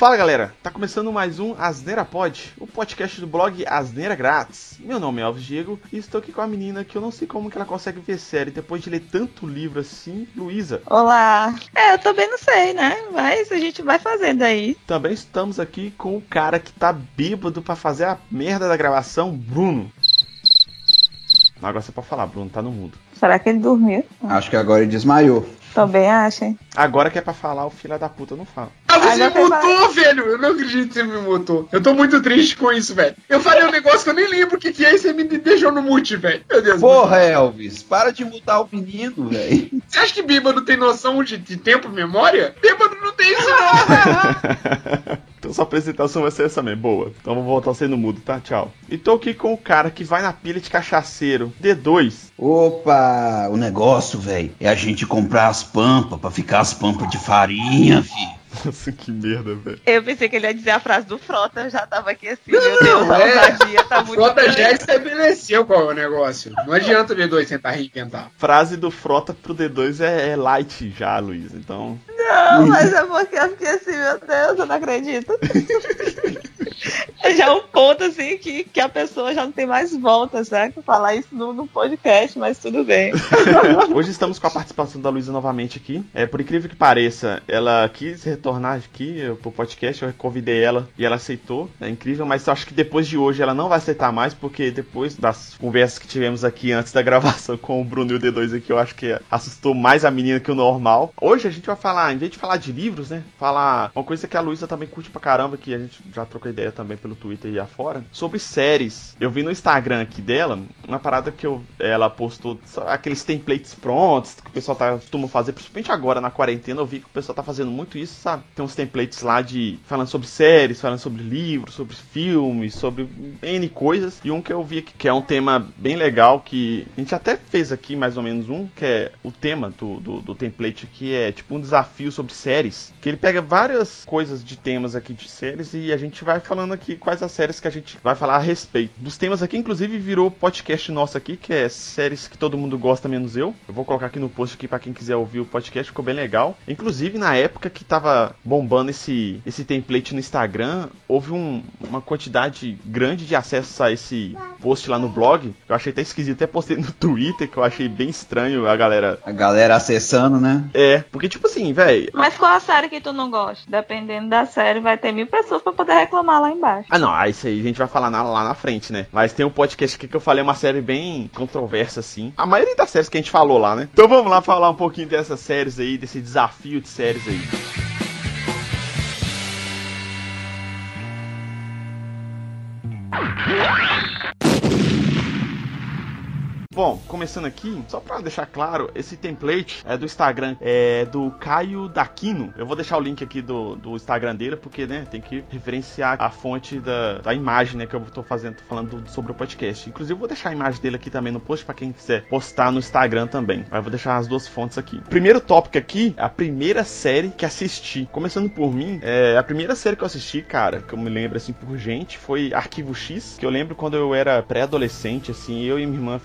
Fala galera, tá começando mais um Asneira Pod, o podcast do blog Asneira Grátis. Meu nome é Alves Diego e estou aqui com a menina que eu não sei como que ela consegue ver série depois de ler tanto livro assim, Luísa. Olá. É, eu também não sei, né? Mas a gente vai fazendo aí. Também estamos aqui com o cara que tá bêbado pra fazer a merda da gravação, Bruno. Agora você pode falar, Bruno, tá no mundo. Será que ele dormiu? Acho que agora ele desmaiou. Também acha, hein? Agora que é pra falar, o filho da puta não fala. Ah, você me mutou, velho! Eu não acredito que você me mutou. Eu tô muito triste com isso, velho. Eu falei um negócio que eu nem lembro o que, que é e você me deixou no mute, velho. Meu Deus. Porra, Elvis, para de mutar o menino, velho. Você acha que bêbado tem noção de, de tempo e memória? Bêbado não tem isso, não, velho. então sua apresentação vai ser essa mesmo, boa. Então vou voltar sendo mudo, tá? Tchau. E tô aqui com o cara que vai na pilha de cachaceiro, D2. Opa, o negócio, velho, é a gente comprar as pampas pra ficar as pampas de farinha, fi. Nossa, que merda, velho. Eu pensei que ele ia dizer a frase do Frota, eu já tava aqui assim, Não, meu Deus, não, a é. ousadia tá O muito Frota já grande. estabeleceu qual é o negócio. Não adianta o D2 tentar reinventar. Frase do Frota pro D2 é, é light já, Luiz. Então, Não, mas é porque eu fiquei assim, meu Deus, eu não acredito. É já um ponto assim que, que a pessoa já não tem mais volta, sabe? Falar isso no, no podcast, mas tudo bem. hoje estamos com a participação da Luísa novamente aqui. É, por incrível que pareça, ela quis retornar aqui eh, pro podcast. Eu convidei ela e ela aceitou. É incrível, mas acho que depois de hoje ela não vai aceitar mais, porque depois das conversas que tivemos aqui antes da gravação com o Bruno e o D2 aqui, eu acho que assustou mais a menina que o normal. Hoje a gente vai falar, em vez de falar de livros, né? Falar uma coisa que a Luísa também curte pra caramba, que a gente já trocou ideia também pelo Twitter e afora, sobre séries. Eu vi no Instagram aqui dela uma parada que eu, ela postou aqueles templates prontos que o pessoal tá costuma fazer, principalmente agora na quarentena. Eu vi que o pessoal tá fazendo muito isso, sabe? Tem uns templates lá de falando sobre séries, falando sobre livros, sobre filmes, sobre N coisas. E um que eu vi aqui, que é um tema bem legal, que a gente até fez aqui mais ou menos um, que é o tema do, do, do template aqui, é tipo um desafio sobre séries. Que ele pega várias coisas de temas aqui de séries e a gente vai falando aqui quais as séries que a gente vai falar a respeito. Dos temas aqui, inclusive, virou podcast nosso aqui, que é séries que todo mundo gosta, menos eu. Eu vou colocar aqui no post aqui para quem quiser ouvir o podcast, ficou bem legal. Inclusive, na época que tava bombando esse, esse template no Instagram, houve um- uma quantidade grande de acessos a esse post lá no blog. Eu achei até esquisito, até postei no Twitter, que eu achei bem estranho a galera. A galera acessando, né? É, porque tipo assim, velho. Mas qual a série que tu não gosta? Dependendo da série, vai ter mil pessoas pra poder reclamar lá embaixo. Ah, não, isso aí a gente vai falar na- lá na frente, né? Mas tem um podcast aqui que eu falei uma série bem controversa, assim. A maioria das séries que a gente falou lá, né? Então vamos lá falar um pouquinho dessas séries aí, desse desafio de séries aí. Bom, começando aqui, só pra deixar claro, esse template é do Instagram, é do Caio Daquino. Eu vou deixar o link aqui do, do Instagram dele, porque, né, tem que referenciar a fonte da, da imagem, né, que eu tô fazendo, tô falando do- sobre o podcast. Inclusive, eu vou deixar a imagem dele aqui também no post pra quem quiser postar no Instagram também. Mas eu vou deixar as duas fontes aqui. Primeiro tópico aqui, a primeira série que assisti. Começando por mim, é, a primeira série que eu assisti, cara, que eu me lembro, assim, por gente, foi Arquivo X, que eu lembro quando eu era pré-adolescente, assim, eu e minha irmã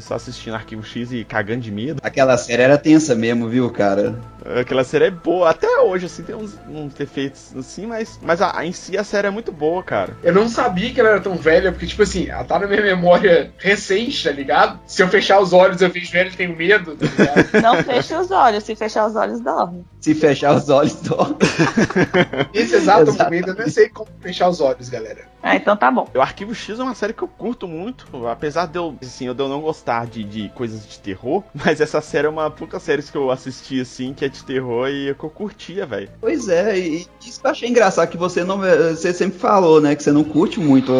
ficávamos assistindo Arquivo X e cagando de medo. Aquela série era tensa mesmo, viu, cara? Aquela série é boa, até hoje, assim, tem uns, uns defeitos assim, mas, mas a, a- em si a série é muito boa, cara. Eu não sabia que ela era tão velha, porque, tipo assim, ela tá na minha memória recente, tá ligado? Se eu fechar os olhos, eu vejo ela e tenho medo, tá ligado? Não feche os olhos, se fechar os olhos, dorme. Se fechar os olhos, dó. Nesse exato Exato. momento, eu nem sei como fechar os olhos, galera. Ah, então tá bom. O Arquivo X é uma série que eu curto muito, apesar de eu, assim, de eu não gostar de, de coisas de terror, mas essa série é uma pouca série que eu assisti, assim, que é de terror e que eu curtia, velho. Pois é, e isso que eu achei engraçado que você não. Você sempre falou, né? Que você não curte muito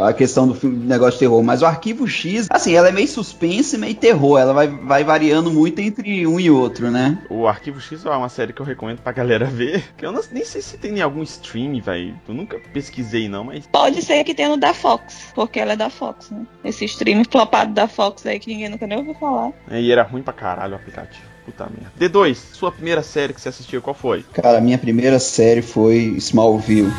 a, a questão do filme, negócio de terror. Mas o arquivo X, assim, ela é meio suspense e meio terror. Ela vai, vai variando muito entre um e outro, né? O Arquivo X é uma série que eu recomendo pra galera ver, que eu não- nem sei se tem em algum stream, velho. Eu nunca pesquisei, não, mas Pode ser que tenha no da Fox, porque ela é da Fox, né? Esse stream flopado da Fox aí que ninguém nunca nem ouviu falar. E era ruim pra caralho o aplicativo. Puta merda. D2, sua primeira série que você assistiu, qual foi? Cara, a minha primeira série foi Smallville.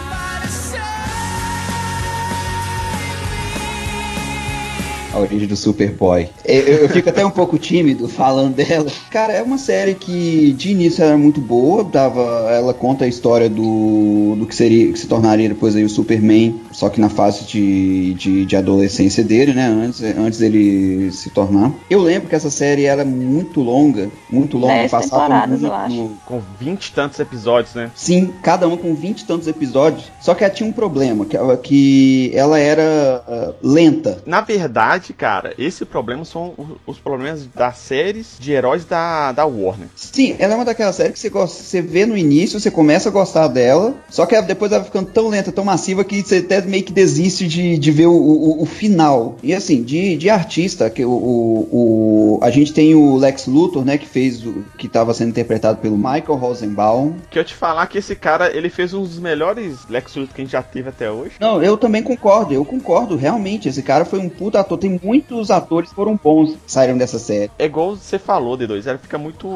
A origem do Superboy. Eu, eu fico até um pouco tímido falando dela. Cara, é uma série que de início era muito boa, dava, ela conta a história do, do que seria, que se tornaria depois aí o Superman, só que na fase de, de, de adolescência dele, né? Antes, antes dele se tornar. Eu lembro que essa série era muito longa, muito longa, Dez passava muito, eu acho. Com 20 e tantos episódios, né? Sim, cada uma com 20 e tantos episódios. Só que ela tinha um problema, que ela, que ela era ah, lenta. Na verdade, cara, esse problema são os problemas das séries de heróis da, da Warner. Sim, ela é uma daquelas séries que você, gosta, você vê no início, você começa a gostar dela, só que depois ela vai ficando tão lenta, tão massiva, que você até meio que desiste de, de ver o, o- o final. E assim, de, de artista, que o, o, o- a gente tem o Lex Luthor, né, que fez o, que estava sendo interpretado pelo Michael Rosenbaum. Que eu te falar que esse cara, ele fez um dos melhores Lex Luthor que a gente já teve até hoje. Não, eu também concordo, eu concordo, realmente, esse cara foi um puta ator, tem muitos atores foram bons que saíram dessa série. É igual você falou, D2, ela fica muito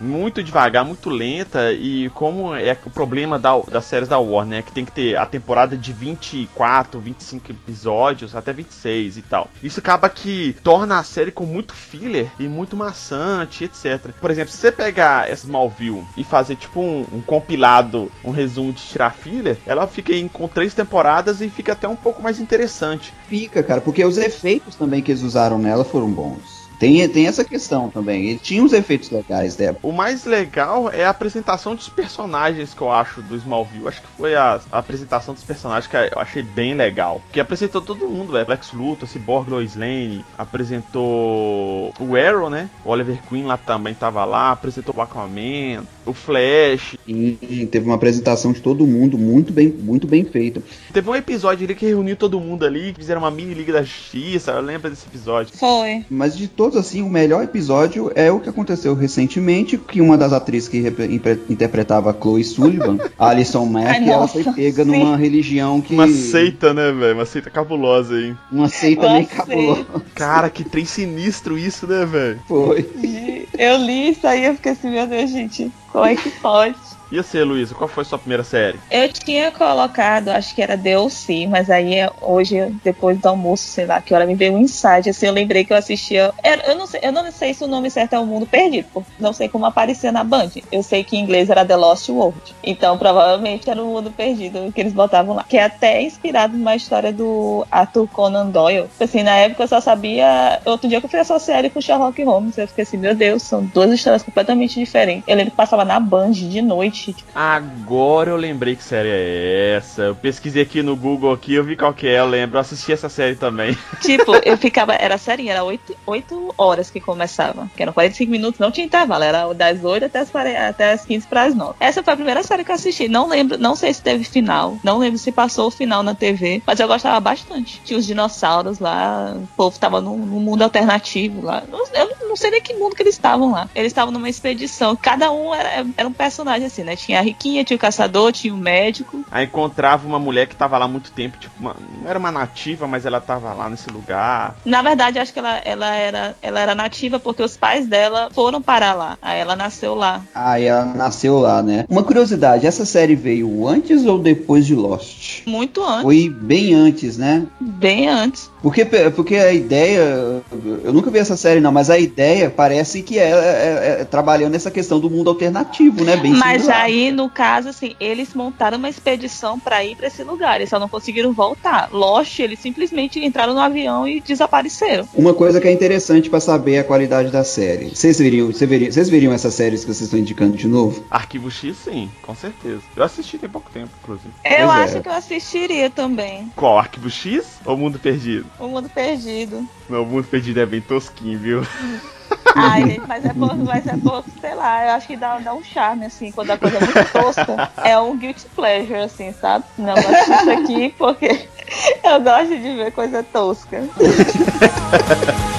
muito devagar, muito lenta e como é o problema da, das séries da Warner, é que tem que ter a temporada de 24, 25 episódios, até 26 e tal. Isso acaba que torna a série com muito filler e muito maçante, etc. Por exemplo, se você pegar essa Smallville e fazer tipo um, um compilado, um resumo de tirar filler, ela fica em, com três temporadas e fica até um pouco mais interessante. Fica, cara, porque os efeitos também que eles usaram nela foram bons. Tem, tem essa questão também. Ele tinha os efeitos legais dela. O mais legal é a apresentação dos personagens que eu acho do Smallville. Acho que foi a, a apresentação dos personagens que eu achei bem legal. Que apresentou todo mundo, velho. Lex Luthor, Cyborg, Lois Lane. Apresentou o Arrow, né? O Oliver Queen lá também tava lá. Apresentou o Aquaman, o Flash. E teve uma apresentação de todo mundo muito bem, muito bem feita. Teve um episódio ali que reuniu todo mundo ali. Que fizeram uma mini Liga da Justiça. Eu lembro desse episódio. Foi. Mas de todos, assim, o melhor episódio é o que aconteceu recentemente, que uma das atrizes que interpretava a Chloe Sullivan, Alison Mack, Ai, ela foi pega sim. numa religião que... Uma seita, né, velho? Uma seita cabulosa aí. Uma seita meio cabulosa. Cara, que trem sinistro isso, né, velho? Foi. Eu li isso aí e eu fiquei assim, meu Deus, gente, como é que pode? E você, Luísa, qual foi sua primeira série? Eu tinha colocado, acho que era DLC, mas aí é- hoje, depois do almoço, sei lá, que hora me veio um insight, assim, eu lembrei que eu assistia. Eu não sei, eu não sei se o nome certo é O Mundo Perdido, porque não sei como aparecia na Band. Eu sei que em inglês era The Lost World. Então, provavelmente era o Mundo Perdido que eles botavam lá. Que é até inspirado numa história do Arthur Conan Doyle. Assim, na época eu só sabia. Outro dia que eu fui associar ele com Sherlock Holmes. Eu fiquei assim, meu Deus, são duas histórias completamente diferentes. Eu lembro que passava na Band de noite. Agora eu lembrei que série é essa. Eu pesquisei aqui no Google aqui, eu vi qual que é, eu lembro. Eu assisti essa série também. Tipo, eu ficava, era serinha, era 8, oito horas que começava. Que eram 45 minutos, não tinha intervalo, era das 8 até as, 40 até as 15 para as 9. Essa foi a primeira série que eu assisti. Não lembro, não sei se teve final, não lembro se passou o final na TV, mas eu gostava bastante. Tinha os dinossauros lá, o povo tava num, num mundo alternativo lá. Eu não sei nem que mundo que eles estavam lá. Eles estavam numa expedição, cada um era, era um personagem assim, né? Tinha a riquinha, tinha o caçador, tinha o médico. Aí encontrava uma mulher que tava lá há muito tempo, tipo, uma- não era uma nativa, mas ela tava lá nesse lugar. Na verdade, acho que ela, ela, era, ela era nativa porque os pais dela foram parar lá. Aí ela nasceu lá. Aí ela nasceu lá, né? Uma curiosidade, essa série veio antes ou depois de Lost? Muito antes, Foi bem antes, né? bem antes. Porque, porque a ideia. Eu nunca vi essa série, não, mas a ideia parece que é, é- é trabalhando essa questão do mundo alternativo, né? Bem Mas similar. Aí, no caso, assim, eles montaram uma expedição pra ir pra esse lugar. Eles só não conseguiram voltar. Lost, eles simplesmente entraram no avião e desapareceram. Uma coisa que é interessante pra saber a qualidade da série. Vocês veriam, vocês veriam, vocês veriam essas séries que vocês estão indicando de novo? Arquivo X, sim, com certeza. Eu assisti tem pouco tempo, inclusive. Eu Pois é. acho que eu assistiria também. Qual? Arquivo X ou Mundo Perdido? O Mundo Perdido. Não, o Mundo Perdido é bem tosquinho, viu? Ai, mas é pouco, mas é pouco, sei lá, eu acho que dá, dá um charme, assim, quando a coisa é muito tosca. É um guilty pleasure, assim, sabe? Não, eu assisto aqui porque eu gosto de ver coisa tosca.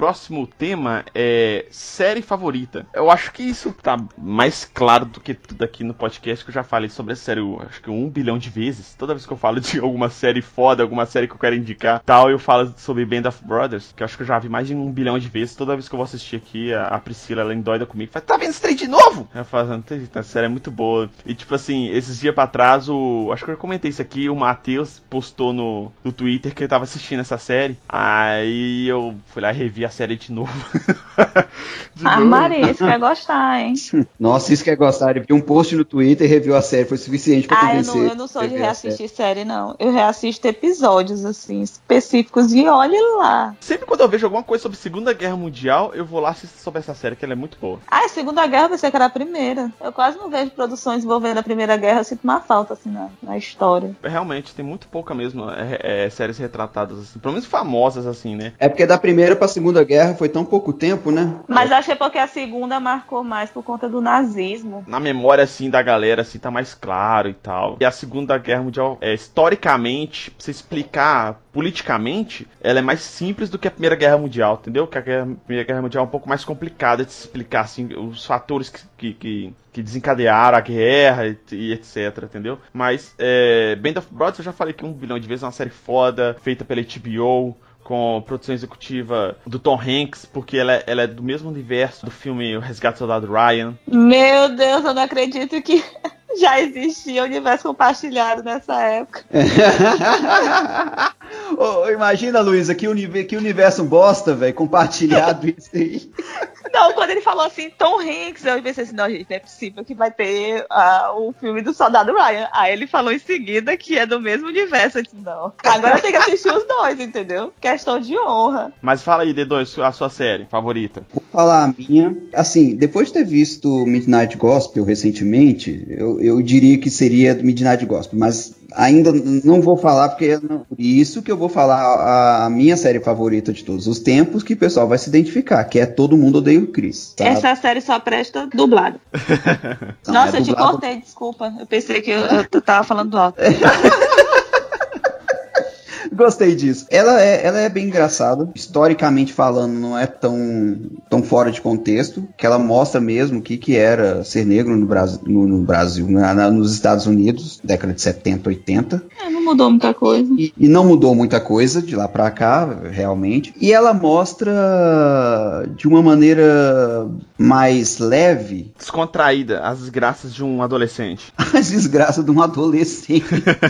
próximo tema é série favorita. Eu acho que isso tá mais claro do que tudo aqui no podcast que eu já falei sobre essa série, acho que um bilhão de vezes. Toda vez que eu falo de alguma série foda, alguma série que eu quero indicar, tal, eu falo sobre Band of Brothers, que eu acho que eu já vi mais de um bilhão de vezes. Toda vez que eu vou assistir aqui, a, a Priscila, ela endoida comigo, fala, tá vendo esse trem de novo? Eu falo, não tem jeito, a série é muito boa. E tipo assim, esses dias pra trás, o. Acho que eu comentei isso aqui, o Matheus postou no, no Twitter que ele tava assistindo essa série. Aí eu fui lá e revi a série de novo. De Ah, novo. Maria, você vai gostar, hein? Nossa, isso que é gostar. Ele viu um post no Twitter e reviu a série. Foi suficiente pra Ah, eu convencer. não, eu não sou de a série. reassistir série, não. Eu reassisto episódios, assim, específicos e olha lá. Sempre quando eu vejo alguma coisa sobre Segunda Guerra Mundial, eu vou lá assistir sobre essa série, que ela é muito boa. Ah, a Segunda Guerra, eu pensei que era a Primeira. Eu quase não vejo produções envolvendo a Primeira Guerra, eu sinto uma falta, assim, na, na história. Realmente, tem muito pouca mesmo é, é, séries retratadas, assim, pelo menos famosas, assim, né? É porque da primeira pra segunda guerra foi tão pouco tempo, né? Mas achei porque a segunda marcou mais por conta do nazismo. Na memória, assim, da galera, assim, tá mais claro e tal. E a Segunda Guerra Mundial, é, historicamente, pra você explicar politicamente, ela é mais simples do que a Primeira Guerra Mundial, entendeu? Que a guerra- Primeira Guerra Mundial é um pouco mais complicada de se explicar, assim, os fatores que, que, que, que desencadearam a guerra e, e etc, entendeu? Mas, é, Band of Brothers, eu já falei que um bilhão de vezes é uma série foda, feita pela HBO, com produção executiva do Tom Hanks, porque ela, é- ela é do mesmo universo do filme O Resgate do Soldado Ryan. Meu Deus, eu não acredito que já existia universo compartilhado nessa época. Ô, imagina, Luísa, que, univer- que universo bosta, velho, compartilhado isso aí. Não, quando ele falou assim, Tom Hanks, eu pensei assim, não, gente, não é possível que vai ter ah, o filme do Soldado Ryan. Aí ele falou em seguida que é do mesmo universo. Eu disse, não. Agora eu tenho que assistir os dois, entendeu? Questão de honra. Mas fala aí, D2, a sua série favorita. Vou falar a minha. Assim, depois de ter visto Midnight Gospel recentemente, eu, eu diria que seria Midnight Gospel, mas ainda não vou falar porque é isso que eu vou falar a, minha série favorita de todos os tempos, que o pessoal vai se identificar, que é Todo Mundo Odeia o Chris. sabe? Essa série só presta dublada. Não, Nossa, é eu te dublado- cortei, desculpa. Eu pensei que eu, eu tava falando alto. Gostei disso. Ela é, ela é bem engraçada. Historicamente falando, não é tão, tão fora de contexto. Que ela mostra mesmo o que, que era ser negro no Brasil, no, no Brasil na- na- nos Estados Unidos, década de 70, 80. É, não mudou muita coisa. E, e não mudou muita coisa de lá pra cá, realmente. E ela mostra de uma maneira mais leve Descontraída, as desgraças de um adolescente. as desgraças de um adolescente.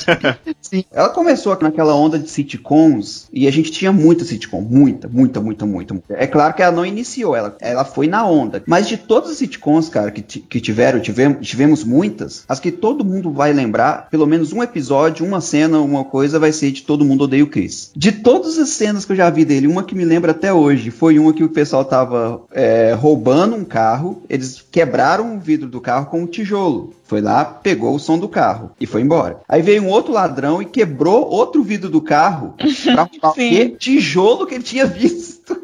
Sim. Ela começou naquela onda de sitcoms e a gente tinha muita sitcom, muita, muita, muita, muita. É claro que ela não iniciou, ela, ela foi na onda. Mas de todas as sitcoms, cara, que, que tiveram, tivemos, tivemos muitas, as que todo mundo vai lembrar, pelo menos um episódio, uma cena, uma coisa, vai ser de Todo Mundo Odeia o Chris. De todas as cenas que eu já vi dele, uma que me lembra até hoje foi uma que o pessoal tava é, roubando um carro, eles quebraram o vidro do carro com um tijolo. Foi lá, pegou o som do carro e foi embora. Aí veio um outro ladrão e quebrou outro vidro do carro pra roubar o quê? tijolo que ele tinha visto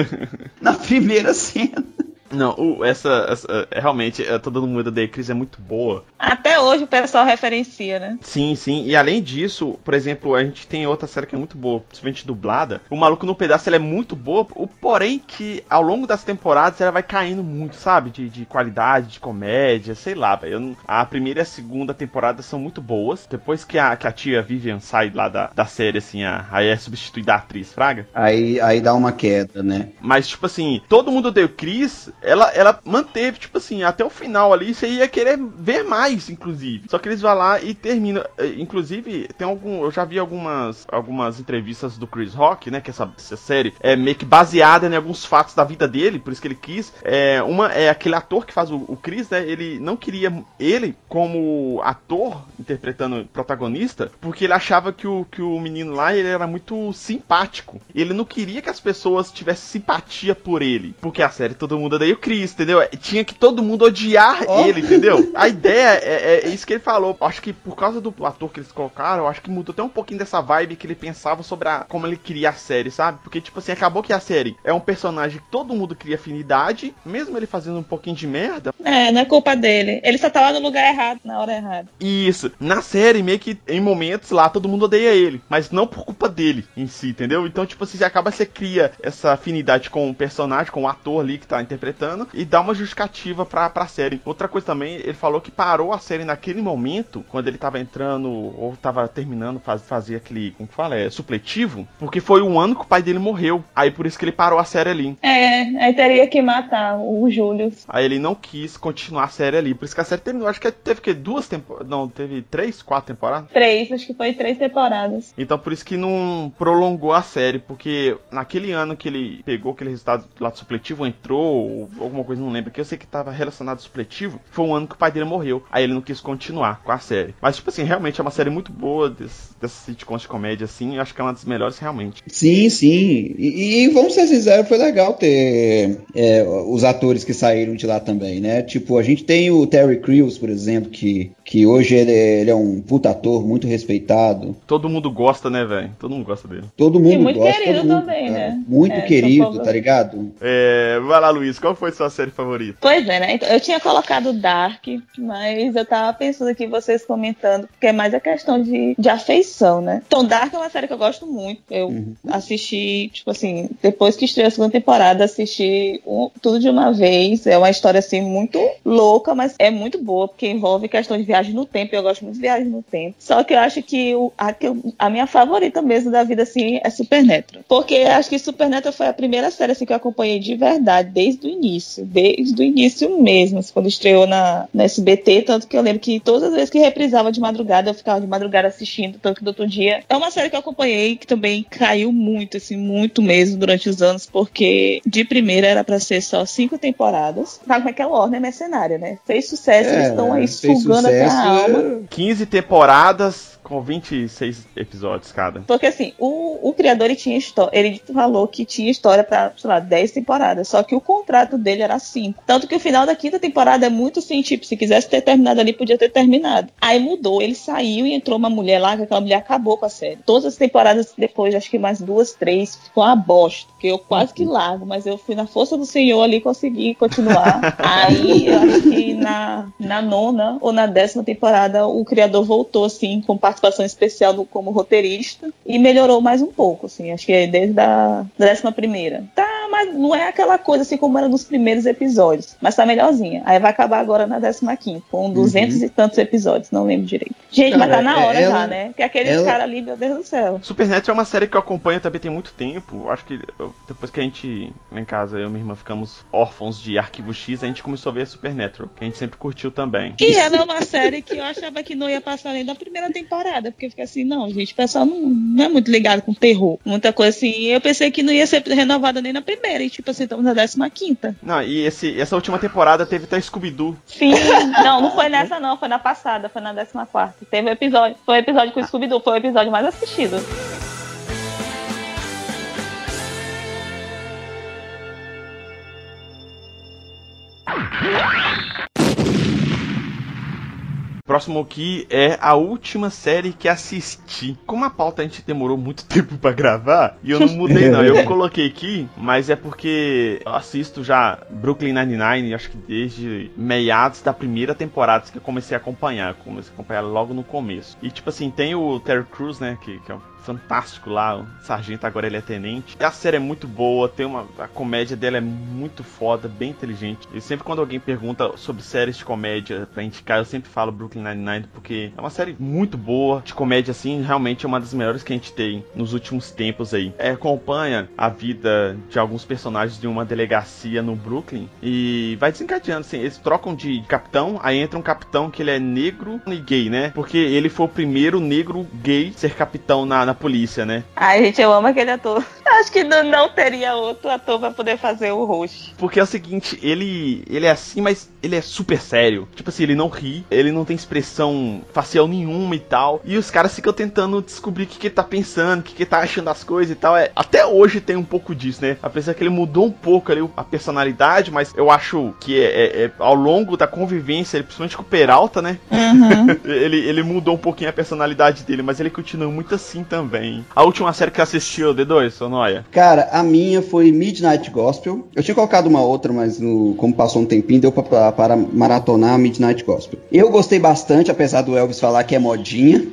na primeira cena. Não, o- essa, essa- é, realmente, é, Todo Mundo Odeia Chris é muito boa. Até hoje o pessoal referencia, né? Sim, sim. E além disso, por exemplo, a gente tem outra série que é muito boa, principalmente dublada. O Maluco no Pedaço ela é muito boa, o porém que ao longo das temporadas ela vai caindo muito, sabe? De, de qualidade, de comédia, sei lá, velho. A primeira e a segunda temporada são muito boas. Depois que a, que a tia Vivian sai lá da, da série, assim, a, aí é substituída a atriz, Fraga. Aí, aí dá uma queda, né? Mas, tipo assim, todo mundo odeia o Chris, ela, ela manteve, tipo assim, até o final ali, você ia querer ver mais, inclusive. Só que eles vão lá e terminam. Eh, Inclusive, tem algum. Eu já vi algumas, algumas entrevistas do Chris Rock, né? Que essa, essa série é meio que baseada em alguns fatos da vida dele, por isso que ele quis. É, uma é aquele ator que faz o, o Chris, né? Ele não queria ele como ator interpretando protagonista, porque ele achava que o, que o menino lá ele era muito simpático. Ele não queria que as pessoas tivessem simpatia por ele, porque a série todo mundo odeia meio Chris, entendeu? Tinha que todo mundo odiar Ó. ele, entendeu? A ideia é, é isso que ele falou. Acho que por causa do ator que eles colocaram, eu acho que mudou até um pouquinho dessa vibe que ele pensava sobre a, como ele queria a série, sabe? Porque, tipo assim, acabou que a série é um personagem que todo mundo cria afinidade, mesmo ele fazendo um pouquinho de merda. É, não é culpa dele. Ele só tava no lugar errado, na hora errada. Isso. Na série, meio que em momentos lá, todo mundo odeia ele. Mas não por culpa dele em si, entendeu? Então, tipo assim, você acaba, você cria essa afinidade com o personagem, com o ator ali que tá interpretando, e dá uma justificativa pra, pra série. Outra coisa também, ele falou que parou a série naquele momento, quando ele tava entrando, ou tava terminando, faz, fazer aquele, como que fala? É, supletivo, porque foi um ano que o pai dele morreu. Aí por isso que ele parou a série ali. É, aí teria que matar o Júlio. Aí ele não quis continuar a série ali. Por isso que a série terminou. Acho que teve que duas temporadas. Não, teve três, quatro temporadas. Três, acho que foi três temporadas. Então por isso que não prolongou a série, porque naquele ano que ele pegou aquele resultado lá do supletivo, entrou, ou alguma coisa, não lembro, que eu sei que tava relacionado ao supletivo, foi um ano que o pai dele morreu. Aí ele não quis continuar com a série. Mas, tipo assim, realmente é uma série muito boa desse, dessas sitcoms de comédia, assim, eu acho que é uma das melhores realmente. Sim, sim. E, e vamos ser sinceros, foi legal ter é, os atores que saíram de lá também, né? Tipo, a gente tem o Terry Crews, por exemplo, que, que hoje ele, é- ele é um puta ator muito respeitado. Todo mundo gosta, né, velho? Todo mundo gosta dele. Todo mundo muito gosta. querido mundo, também, cara. né? Muito É, querido, tá ligado? É, vai lá, Luiz, qual foi sua série favorita? Pois é, né? Então, eu tinha colocado Dark, mas eu tava pensando aqui vocês comentando, porque é mais a questão de, de afeição, né? Então, Dark é uma série que eu gosto muito. Eu Uhum. assisti, tipo assim, depois que estreou a segunda temporada, assisti um- tudo de uma vez. É uma história, assim, muito louca, mas é muito boa, porque envolve questão de viagem no tempo. Eu gosto muito de viagem no tempo. Só que eu acho que o- a, a minha favorita mesmo da vida, assim, é Supernatural. Porque eu acho que Supernatural foi a primeira série, assim, que eu acompanhei de verdade, desde o início. Desde o início mesmo, assim, quando estreou na, na SBT. Tanto que eu lembro que todas as vezes que reprisava de madrugada, eu ficava de madrugada assistindo, tanto que do outro dia. É uma série que eu acompanhei, que também caiu muito, assim, muito mesmo durante os anos, porque de primeira era pra ser só cinco temporadas. Sabe como é que é o Warner mercenária, né? Fez sucesso, eles estão aí É, sugando até a sucesso, alma. é, 15 temporadas com 26 episódios cada. Porque assim, o, o criador ele tinha história, ele falou que tinha história pra, sei lá, 10 temporadas, só que o contrato dele era 5. Tanto que o final da quinta temporada é muito assim, tipo, se quisesse ter terminado ali, podia ter terminado. Aí mudou, ele saiu e entrou uma mulher lá, que aquela mulher acabou com a série. Todas as temporadas depois, acho que mais duas, três, ficou uma bosta, que eu quase que largo, mas eu fui na força do Senhor ali consegui continuar. Aí eu acho que na, na nona ou na décima temporada o criador voltou, assim, com participação especial no- como roteirista e melhorou mais um pouco, assim, acho que é desde a décima primeira. Tá, mas não é aquela coisa assim como era nos primeiros episódios, mas tá melhorzinha. Aí vai acabar agora na décima quinta, com duzentos e tantos episódios, não lembro direito. Gente, mas tá Cara, na hora ela- já, né? Porque aqueles ela- caras ali, meu Deus do céu. Supernatural é uma série que eu acompanho também tem muito tempo. Acho que depois que a gente, lá em casa, eu e minha irmã ficamos órfãos de Arquivo X, a gente começou a ver Supernatural, que a gente sempre curtiu também. E era uma série que eu achava que não ia passar nem da primeira temporada, porque fica assim, não, gente, o pessoal não, não é muito ligado com terror. Muita coisa assim. Eu pensei que não ia ser renovada nem na primeira, e tipo assim, estamos na décima quinta. Não, e esse, essa última temporada teve até Scooby-Doo. Sim, não, não foi nessa não, foi na passada, foi na décima quarta. Teve um episódio, foi o episódio com o Scooby-Doo, foi o episódio mais assistido. Próximo aqui é a última série que assisti. Como a pauta a gente demorou muito tempo pra gravar, e eu não mudei não, eu coloquei aqui, mas é porque eu assisto já Brooklyn Nine-Nine, acho que desde meados da primeira temporada que eu comecei a acompanhar. Eu comecei a acompanhar logo no começo. E tipo assim, tem o Terry Crews, né, que, que é um fantástico lá, o sargento agora ele é tenente. A série é muito boa, tem uma a comédia dela é muito foda, bem inteligente. E sempre quando alguém pergunta sobre séries de comédia pra indicar, eu sempre falo Brooklyn Nine-Nine porque é uma série muito boa de comédia assim, realmente é uma das melhores que a gente tem nos últimos tempos aí. É, acompanha a vida de alguns personagens de uma delegacia no Brooklyn e vai desencadeando assim, eles trocam de capitão, aí entra um capitão que ele é negro e gay, né? Porque ele foi o primeiro negro gay ser capitão na, na polícia, né? Ai, gente, eu amo aquele ator. Acho que não, não teria outro ator pra poder fazer o rosto. Porque é o seguinte, ele ele é assim, mas ele é super sério. Tipo assim, ele não ri, ele não tem expressão facial nenhuma e tal. E os caras ficam tentando descobrir o que, que ele tá pensando, o que, que ele tá achando das coisas e tal. É, até hoje tem um pouco disso, né? Apesar que ele mudou um pouco ali a personalidade, mas eu acho que é, é- é ao longo da convivência, ele, principalmente com o Peralta, né? Uhum. ele, ele mudou um pouquinho a personalidade dele, mas ele continua muito assim também. A última série que assistiu, D2, Sonoia? Cara, a minha foi Midnight Gospel. Eu tinha colocado uma outra, mas no- como passou um tempinho, deu pra, pra- para maratonar Midnight Gospel. Eu gostei bastante, apesar do Elvis falar que é modinha.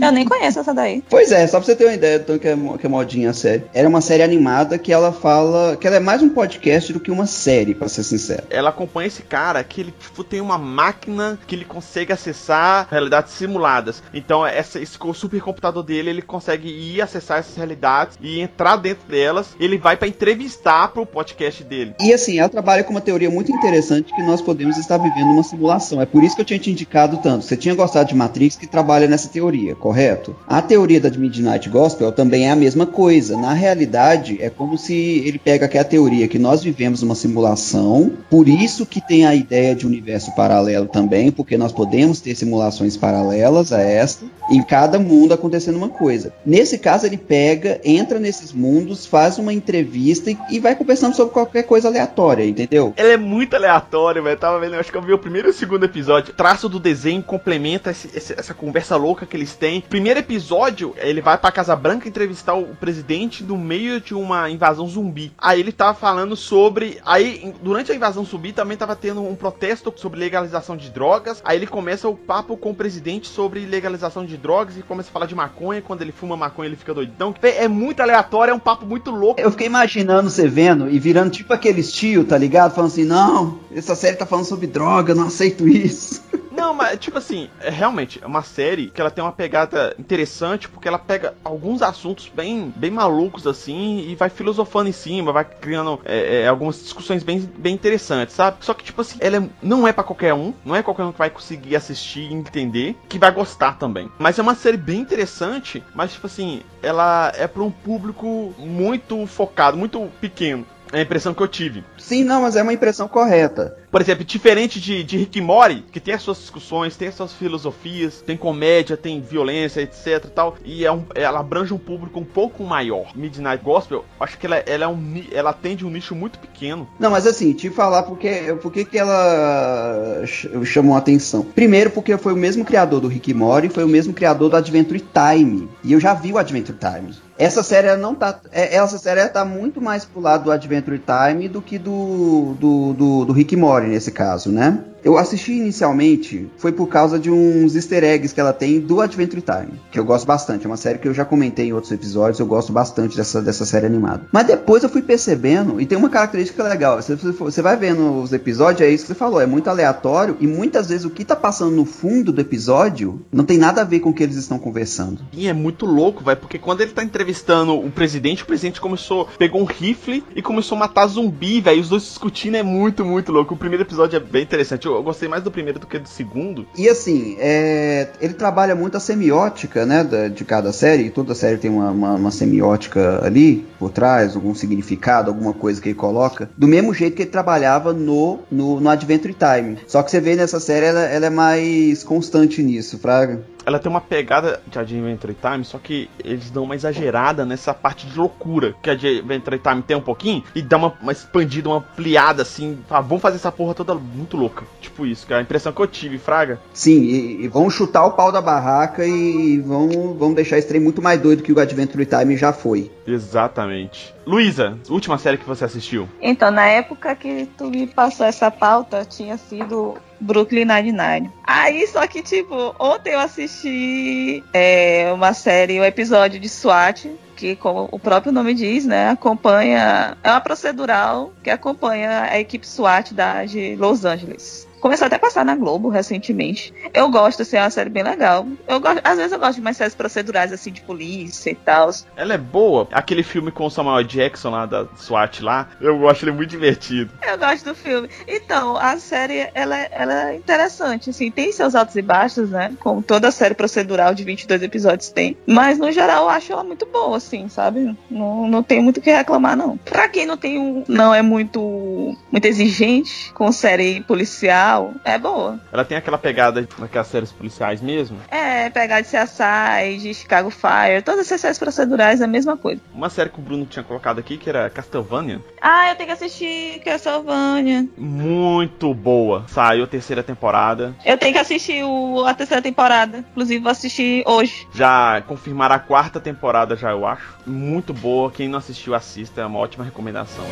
Eu nem conheço essa daí. Pois é, só pra você ter uma ideia do tanto que é, que é modinha a série. Era uma série animada que ela fala. que ela é mais um podcast do que uma série, pra ser sincero. ela acompanha esse cara que ele tipo, tem uma máquina que ele consegue acessar realidades simuladas. Então essa, esse co- supercomputador dele ele consegue ir acessar essas realidades e entrar dentro delas. Ele vai pra entrevistar pro podcast dele. E assim, ela trabalha com uma teoria muito interessante que nós podemos estar vivendo uma simulação. É por isso que eu tinha te indicado tanto. Você tinha gostado de Matrix que trabalha nessa teoria, correto? A teoria da Midnight Gospel também é a mesma coisa. Na realidade, é como se ele pega aqui a teoria que nós vivemos uma simulação, por isso que tem a ideia de universo paralelo também, porque nós podemos ter simulações paralelas a esta, em cada mundo acontecendo uma coisa. Nesse caso, ele pega, entra nesses mundos, faz uma entrevista e, e vai conversando sobre qualquer coisa aleatória, entendeu? Ela é muito aleatória, velho. Tava vendo, acho que eu vi o primeiro e o segundo episódio. O traço do desenho complementa esse- esse- essa conversa louca que eles têm. Primeiro episódio, ele vai pra Casa Branca entrevistar o presidente no meio de uma invasão zumbi. Aí ele tava falando sobre. Aí, durante a invasão zumbi, também tava tendo um protesto sobre legalização de drogas. Aí ele começa o papo com o presidente sobre legalização de drogas e começa a falar de maconha. Quando ele fuma maconha, ele fica doidão. É muito aleatório, é um papo muito louco. Eu fiquei imaginando você vendo e virando tipo aqueles tio, tá ligado? Falando assim, não, essa série tá falando sobre droga, eu não aceito isso. Não, mas tipo assim, é realmente é uma série que ela tem uma pegada interessante porque ela pega alguns assuntos bem, bem malucos assim e vai filosofando em cima, vai criando é, é, algumas discussões bem, bem interessantes, sabe? Só que tipo assim, ela é- não é pra qualquer um, não é qualquer um que vai conseguir assistir e entender, que vai gostar também. Mas é uma série bem interessante, mas tipo assim, ela é pra um público muito focado, muito pequeno. É a impressão que eu tive. Sim, não, mas é uma impressão correta. Por exemplo, diferente de, de Rick Morty, que tem as suas discussões, tem as suas filosofias, tem comédia, tem violência, etc e tal, e é um- ela abrange um público um pouco maior. Midnight Gospel, acho que ela, ela, é um, ela atende um nicho muito pequeno. Não, mas assim, te falar porque, porque que ela ch- chamou a atenção. Primeiro, porque foi o mesmo criador do Rick Morty, foi o mesmo criador do Adventure Time. E eu já vi o Adventure Time. Essa série não tá. é- Essa série tá muito mais pro lado do Adventure Time do que do, do, do, do Rick Morty nesse caso, né? Eu assisti inicialmente, foi por causa de uns easter eggs que ela tem do Adventure Time, que eu gosto bastante. É uma série que eu já comentei em outros episódios, eu gosto bastante dessa, dessa série animada. Mas depois eu fui percebendo, e tem uma característica legal: você, você, vai vendo os episódios, é isso que você falou, é muito aleatório, e muitas vezes o que tá passando no fundo do episódio não tem nada a ver com o que eles estão conversando. E é muito louco, vai, porque quando ele tá entrevistando o presidente, o presidente começou, pegou um rifle e começou a matar zumbi, velho. Os dois discutindo é muito, muito louco. O primeiro episódio é bem interessante. Eu, gostei mais do primeiro do que do segundo. E assim, é, ele trabalha muito a semiótica, né, da- de cada série. Toda série tem uma, uma- uma semiótica ali por trás, algum significado, alguma coisa que ele coloca. Do mesmo jeito que ele trabalhava no, no, no Adventure Time. Só que você vê nessa série, ela, ela é mais constante nisso, Fraga. Ela tem uma pegada de Adventure Time, só que eles dão uma exagerada nessa parte de loucura que a Adventure Time tem um pouquinho e dá uma, uma expandida, uma ampliada assim. Fala, vamos fazer essa porra toda muito louca. Tipo isso, que é a impressão que eu tive, Fraga. Sim, e, e vão chutar o pau da barraca e vão, vão deixar esse trem muito mais doido que o Adventure Time já foi. Exatamente. Luísa, última série que você assistiu. Então, na época que tu me passou essa pauta, tinha sido Brooklyn Nine-Nine. Aí, só que, tipo, ontem eu assisti é, uma série, um episódio de SWAT, que, como o próprio nome diz, né, acompanha. É uma procedural que acompanha a equipe SWAT da, de Los Angeles. Começou até a passar na Globo recentemente. Eu gosto, assim, é uma série bem legal. Eu gosto, às vezes eu gosto de mais séries procedurais, assim, de polícia e tal. Ela é boa. Aquele filme com o Samuel Jackson lá da SWAT lá, eu acho ele muito divertido. Eu gosto do filme. Então, a série, ela, é- ela é interessante, assim, tem seus altos e baixos, né? Como toda série procedural de 22 episódios tem. Mas, no geral, eu acho ela muito boa, assim, sabe? Não, não tem muito o que reclamar, não. Pra quem não tem um... Não é muito, muito exigente com série policial, é boa. Ela tem aquela pegada naquelas séries policiais mesmo. É, pegar de CSI, de Chicago Fire, todas essas séries procedurais é a mesma coisa. Uma série que o Bruno tinha colocado aqui, que era Castlevania. Ah, eu tenho que assistir Castlevania. Muito boa. Saiu a terceira temporada. Eu tenho que assistir o, a terceira temporada. Inclusive, vou assistir hoje. Já confirmaram a quarta temporada, já eu acho. Muito boa. Quem não assistiu, assista. É uma ótima recomendação.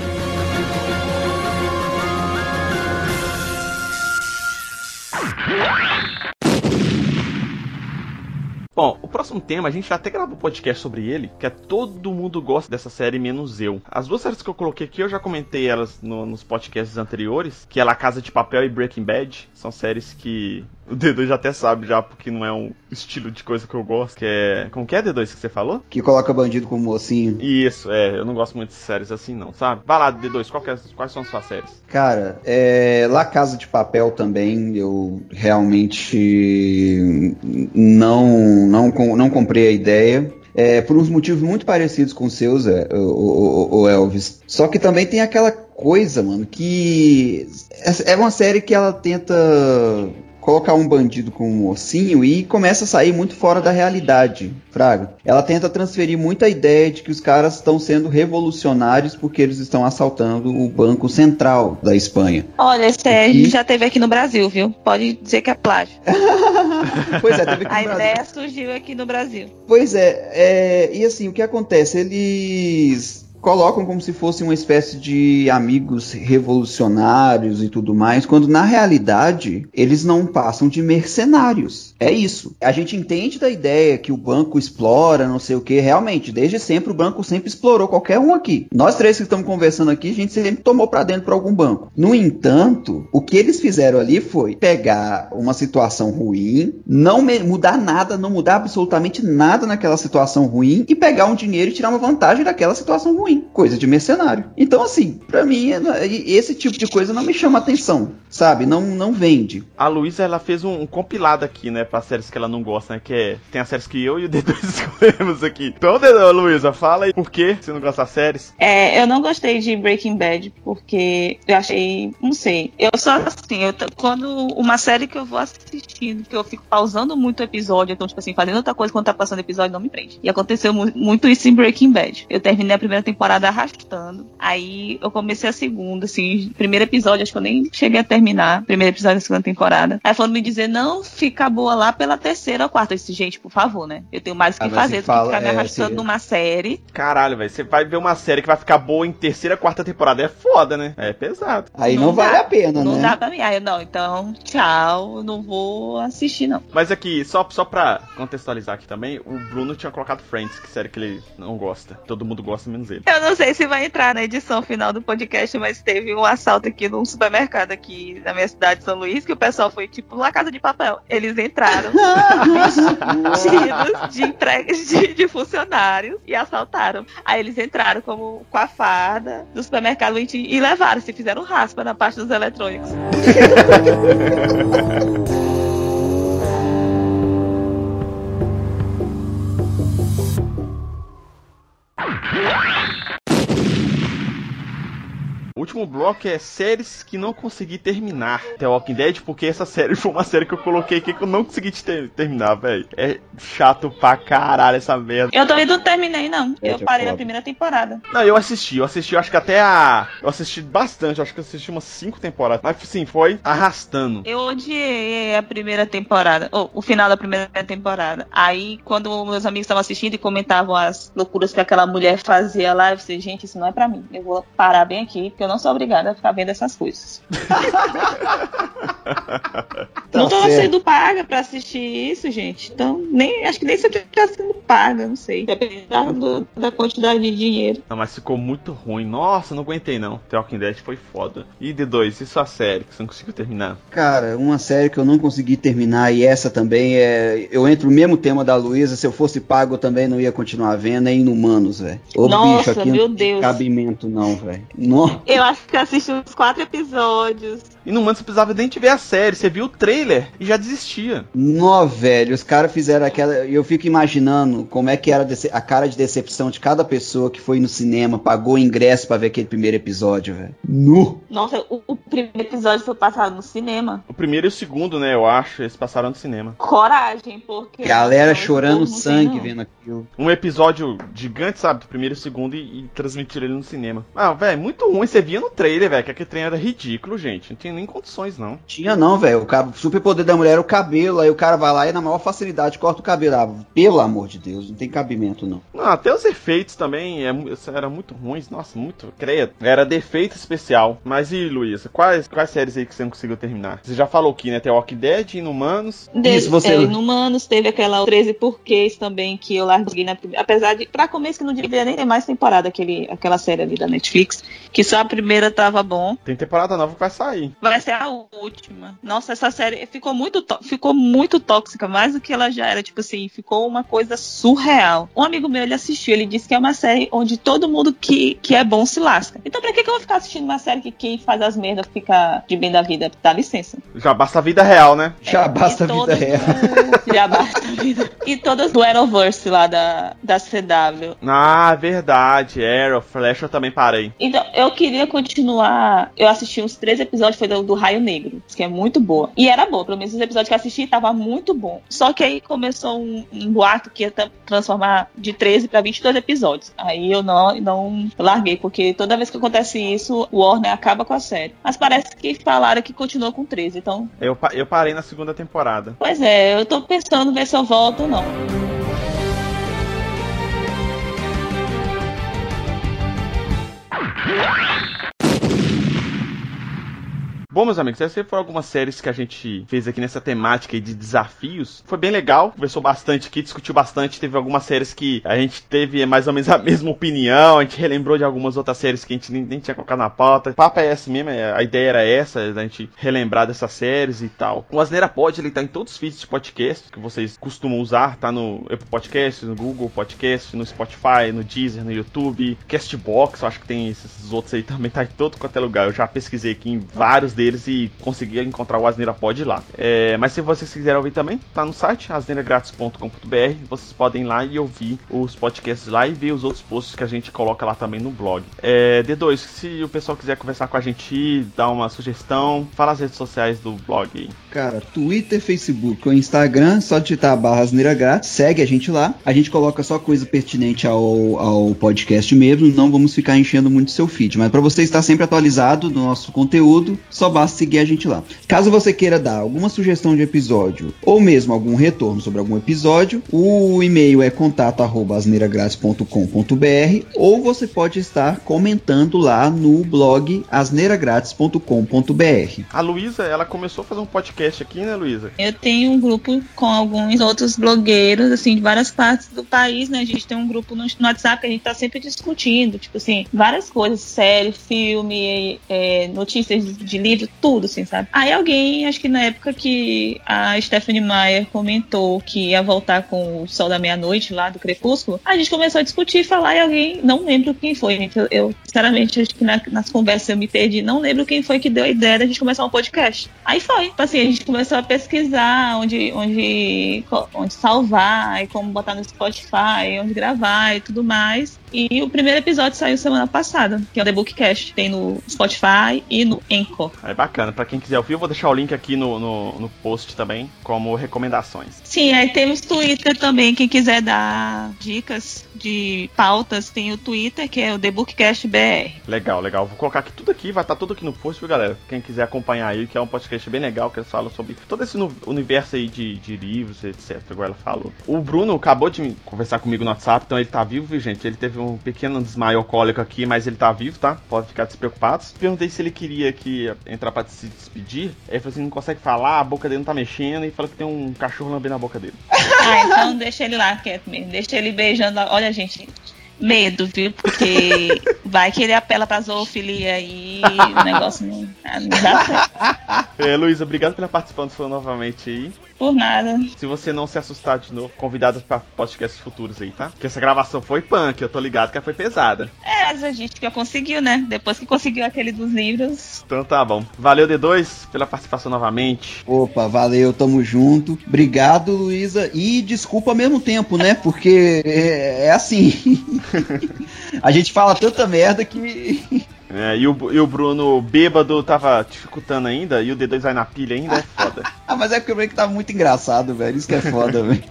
Yeah. Bom, o próximo tema, a gente já até gravou um podcast sobre ele, que é Todo Mundo Gosta dessa série, menos eu. As duas séries que eu coloquei aqui, eu já comentei elas no- nos podcasts anteriores, que é La Casa de Papel e Breaking Bad. São séries que o D2 já até sabe já, porque não é um estilo de coisa que eu gosto, que é... Como que é, D2, que você falou? Que coloca bandido como mocinho. Isso, é, eu não gosto muito de séries assim não, sabe? Vai lá, D2, qual que é- quais são as suas séries? Cara, é, La Casa de Papel também, eu realmente não, não, não comprei a ideia. É, por uns motivos muito parecidos com os seus, é, o, o- o Elvis. Só que também tem aquela coisa, mano, que é é uma série que ela tenta colocar um bandido com um mocinho e começa a sair muito fora da realidade, Fraga. Ela tenta transferir muita ideia de que os caras estão sendo revolucionários porque eles estão assaltando o Banco Central da Espanha. Olha, esse a E- gente já teve aqui no Brasil, viu? Pode dizer que é plágio. Pois é, teve aqui A no Brasil. ideia surgiu aqui no Brasil. Pois é, é, e assim, o que acontece? Eles colocam como se fosse uma espécie de amigos revolucionários e tudo mais, quando na realidade eles não passam de mercenários. É isso. A gente entende da ideia que o banco explora, não sei o que, realmente, desde sempre o banco sempre explorou qualquer um aqui. Nós três que estamos conversando aqui, a gente sempre tomou pra dentro pra algum banco. No entanto, o que eles fizeram ali foi pegar uma situação ruim, não mudar nada, não mudar absolutamente nada naquela situação ruim e pegar um dinheiro e tirar uma vantagem daquela situação ruim. Coisa de mercenário. Então, assim, pra mim, é- esse tipo de coisa não me chama atenção, sabe? Não, não vende. A Luísa, ela fez um, um compilado aqui, né, pra séries que ela não gosta, né, que é... Tem as séries que eu e o D2 escolhemos aqui. Então, Luísa, fala aí por que você não gosta das séries. É, eu não gostei de Breaking Bad porque eu achei, não sei. Eu só assim, eu, quando uma série que eu vou assistindo, que eu fico pausando muito o episódio, então tipo assim, fazendo outra coisa quando tá passando o episódio, não me prende. E aconteceu mu- muito isso em Breaking Bad. Eu terminei a primeira temporada arrastando, aí eu comecei a segunda, assim, primeiro episódio, acho que eu nem cheguei a terminar, primeiro episódio da segunda temporada. Aí falando me dizer, não, fica boa lá pela terceira ou quarta. Eu disse, gente, por favor, né? Eu tenho mais o que Ah, fazer do fala- que ficar me é, arrastando se- numa série. Caralho, velho, você vai ver uma série que vai ficar boa em terceira, quarta temporada. É foda, né? É pesado. Aí não, Não vale dá. a pena, Não né? dá pra mim. Aí não, então, tchau, eu não vou assistir, não. Mas aqui, só, só pra contextualizar aqui também, o Bruno tinha colocado Friends, que série que ele não gosta. Todo mundo gosta, menos ele. Eu não sei se vai entrar na edição final do podcast, mas teve um assalto aqui num supermercado aqui na minha cidade de São Luís, que o pessoal foi tipo lá casa de papel. Eles entraram vestidos de entregas de, de funcionários e assaltaram. Aí eles entraram como com a farda do supermercado e levaram, se fizeram raspa na parte dos eletrônicos. último bloco é séries que não consegui terminar. The Walking Dead, porque essa série foi uma série que eu coloquei aqui que eu não consegui ter- terminar, velho. É chato pra caralho essa merda. Eu também não terminei, não. É, Eu parei na primeira temporada. Não, eu assisti, eu assisti, eu acho que até a. Eu assisti bastante, eu acho que eu assisti umas cinco temporadas. Mas sim, foi arrastando. Eu odiei a primeira temporada, ou o final da primeira temporada. Aí, quando meus amigos estavam assistindo e comentavam as loucuras que aquela mulher fazia lá, eu disse, gente, isso não é pra mim. Eu vou parar bem aqui, porque eu não sou obrigada a ficar vendo essas coisas. não tô Tá certo. sendo paga pra assistir isso, gente. Então, nem, acho que nem se eu tivesse sendo paga, não sei. Depende da, quantidade de dinheiro. Não, mas ficou muito ruim. Nossa, não aguentei não. The Walking Dead foi foda. E D2, e sua série que você não conseguiu terminar? Cara, uma série que eu não consegui terminar e essa também é. Eu entro no mesmo tema da Luísa, se eu fosse pago eu também não ia continuar vendo, é Inumanos, velho. Ô Nossa, bicho, aqui meu não tem Deus. cabimento não, velho. Eu acho que eu assisti uns quatro episódios. E no mano você precisava nem te ver a série, você viu o trailer e já desistia. Nó, velho, os caras fizeram aquela. E eu fico imaginando como é que era a cara de decepção de cada pessoa que foi no cinema, pagou o ingresso pra ver aquele primeiro episódio, velho. Nu! Nossa, o, o primeiro episódio foi passado no cinema. O primeiro e o segundo, né, eu acho, eles passaram no cinema. Coragem, porque. Galera chorando sangue não. vendo aquilo. Um episódio gigante, sabe, do primeiro e o segundo e, e transmitiram ele no cinema. Ah, velho, muito ruim, você via no trailer, velho, que aquele trailer era ridículo, gente. Não tinha nem condições, não. Tinha não, velho. O o superpoder da mulher era o cabelo, aí o cara vai lá e na maior facilidade corta o cabelo. Ah, pelo amor de Deus, não tem cabimento não. Não, até os efeitos também é, eram muito ruins, nossa, muito credo. Era defeito especial. Mas e, Luísa, quais, quais séries aí que você não conseguiu terminar? Você já falou aqui, né? Tem Walking Dead, Inumanos. De, Isso, você- é, Inumanos, teve aquela 13 porquês também que eu larguei na primeira. Apesar de, pra começo, que não deveria nem ter mais temporada, aquele, aquela série ali da Netflix, que só a primeira tava bom. Tem temporada nova que vai sair. Vai ser a última. Nossa, essa série ficou muito, ficou muito tóxica, mais do que ela já era. Tipo assim, ficou uma coisa surreal. Um amigo meu, ele assistiu, ele disse que é uma série onde todo mundo que, que é bom se lasca. Então pra que, que eu vou ficar assistindo uma série que quem faz as merdas fica de bem da vida? Dá licença. Já basta a vida real, né? Já É, basta a vida real. do- Já basta a vida. E todas do Arrowverse lá da, da CW. Ah, verdade. Arrow, Flash eu também parei. Então, eu queria continuar. Eu assisti uns três episódios, foi do, do Raio Negro, que é muito boa. E era boa, pelo menos os episódios que eu assisti tava muito bom. Só que aí começou um, um boato que ia tra- transformar de 13 pra 22 episódios. Aí eu não, não larguei, porque toda vez que acontece isso, o Warner acaba com a série. Mas parece que falaram que continuou com 13, então. Eu, eu parei na segunda temporada. Pois é, eu tô pensando ver se eu volto ou não. Bom, meus amigos, essas foram algumas séries que a gente fez aqui nessa temática de desafios. Foi bem legal, conversou bastante aqui, discutiu bastante. Teve algumas séries que a gente teve mais ou menos a mesma opinião. A gente relembrou de algumas outras séries que a gente nem, nem tinha colocado na pauta. O papo é esse mesmo, é- a ideia era essa, da gente relembrar dessas séries e tal. O Asneira Pod, ele tá em todos os feeds de podcast que vocês costumam usar. Tá no Apple Podcast, no Google Podcast, no Spotify, no Deezer, no YouTube, Castbox, eu acho que tem esses outros aí também, tá em todo quanto é lugar. Eu já pesquisei aqui em vários deles e consegui encontrar o Asneira Pod lá. É, mas se vocês quiserem ouvir também, tá no site asneiragratis.com.br. Vocês podem ir lá e ouvir os podcasts lá e ver os outros posts que a gente coloca lá também no blog. É, D2, se o pessoal quiser conversar com a gente, dar uma sugestão, fala as redes sociais do blog. Cara, Twitter, Facebook ou Instagram, só digitar a barra asneira grátis, segue a gente lá. A gente coloca só coisa pertinente ao, ao podcast mesmo, não vamos ficar enchendo muito seu feed. Mas para você estar sempre atualizado do nosso conteúdo, só basta seguir a gente lá. Caso você queira dar alguma sugestão de episódio ou mesmo algum retorno sobre algum episódio, o e-mail é contato@asneiragratis.com.br ou você pode estar comentando lá no blog asneiragratis.com.br. A Luísa, ela começou a fazer um podcast aqui, né, Luísa? Eu tenho um grupo com alguns outros blogueiros, assim, de várias partes do país, né? A gente tem um grupo no, no WhatsApp que a gente tá sempre discutindo, tipo assim, várias coisas, série, filme, é, notícias de, de livro, tudo, assim, sabe? Aí alguém, acho que na época que a Stephanie Meyer comentou que ia voltar com o Sol da Meia-Noite lá do Crepúsculo, a gente começou a discutir e falar e alguém, não lembro quem foi, gente. Eu, eu, sinceramente, acho que na- nas conversas eu me perdi, não lembro quem foi que deu a ideia da gente começar um podcast. Aí foi. Tipo assim, a gente começou a pesquisar onde, onde, onde salvar e como botar no Spotify, onde gravar e tudo mais. E o primeiro episódio saiu semana passada, que é o The Bookcast. Tem no Spotify e no Anchor. É bacana. Pra quem quiser ouvir, eu vou deixar o link aqui no, no, no post também, como recomendações. Sim, aí temos Twitter também. Quem quiser dar dicas de pautas, tem o Twitter, que é o The Bookcast BR. Legal, legal. Vou colocar aqui tudo aqui, vai estar tudo aqui no post, viu, galera? Quem quiser acompanhar aí, que é um podcast bem legal, que eles falam sobre todo esse universo aí de, de livros, etc, igual ela falou. O Bruno acabou de conversar comigo no WhatsApp, então ele tá vivo, gente? Ele teve um pequeno desmaio alcoólico aqui, mas ele tá vivo, tá? Pode ficar despreocupados. Perguntei se ele queria que entrar pra se despedir. Aí ele falou assim: não consegue falar, a boca dele não tá mexendo. E fala que tem um cachorro lambendo a boca dele. Ah, então deixa ele lá quieto mesmo. Deixa ele beijando. Olha, gente, medo, viu? Porque vai que ele apela pra zoofilia e o negócio não, ah, não dá certo. É, Luísa, obrigado pela participação novamente aí. Por nada. Se você não se assustar de novo, convidado pra podcasts futuros aí, tá? Porque essa gravação foi punk, eu tô ligado que ela foi pesada. É, mas a gente já conseguiu, né? Depois que conseguiu aquele dos livros. Então tá bom. Valeu, D2, pela participação novamente. Opa, valeu, tamo junto. Obrigado, Luísa. E desculpa ao mesmo tempo, né? Porque é, é assim. a gente fala tanta merda que. É, e, o, e o Bruno bêbado tava dificultando ainda, e o D2 vai na pilha ainda, é foda. Ah, mas é porque o break tá muito engraçado, velho. Isso que é foda, velho.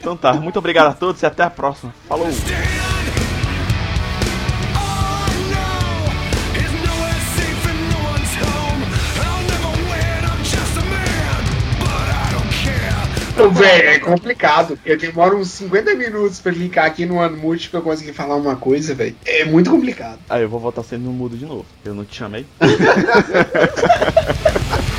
Então tá, muito obrigado a todos e até a próxima. Falou! Então, velho, é complicado. Eu demoro uns 50 minutos pra clicar aqui no Unmute pra eu conseguir falar uma coisa, velho. É muito complicado. Aí eu vou voltar sendo no mudo de novo. Eu não te chamei?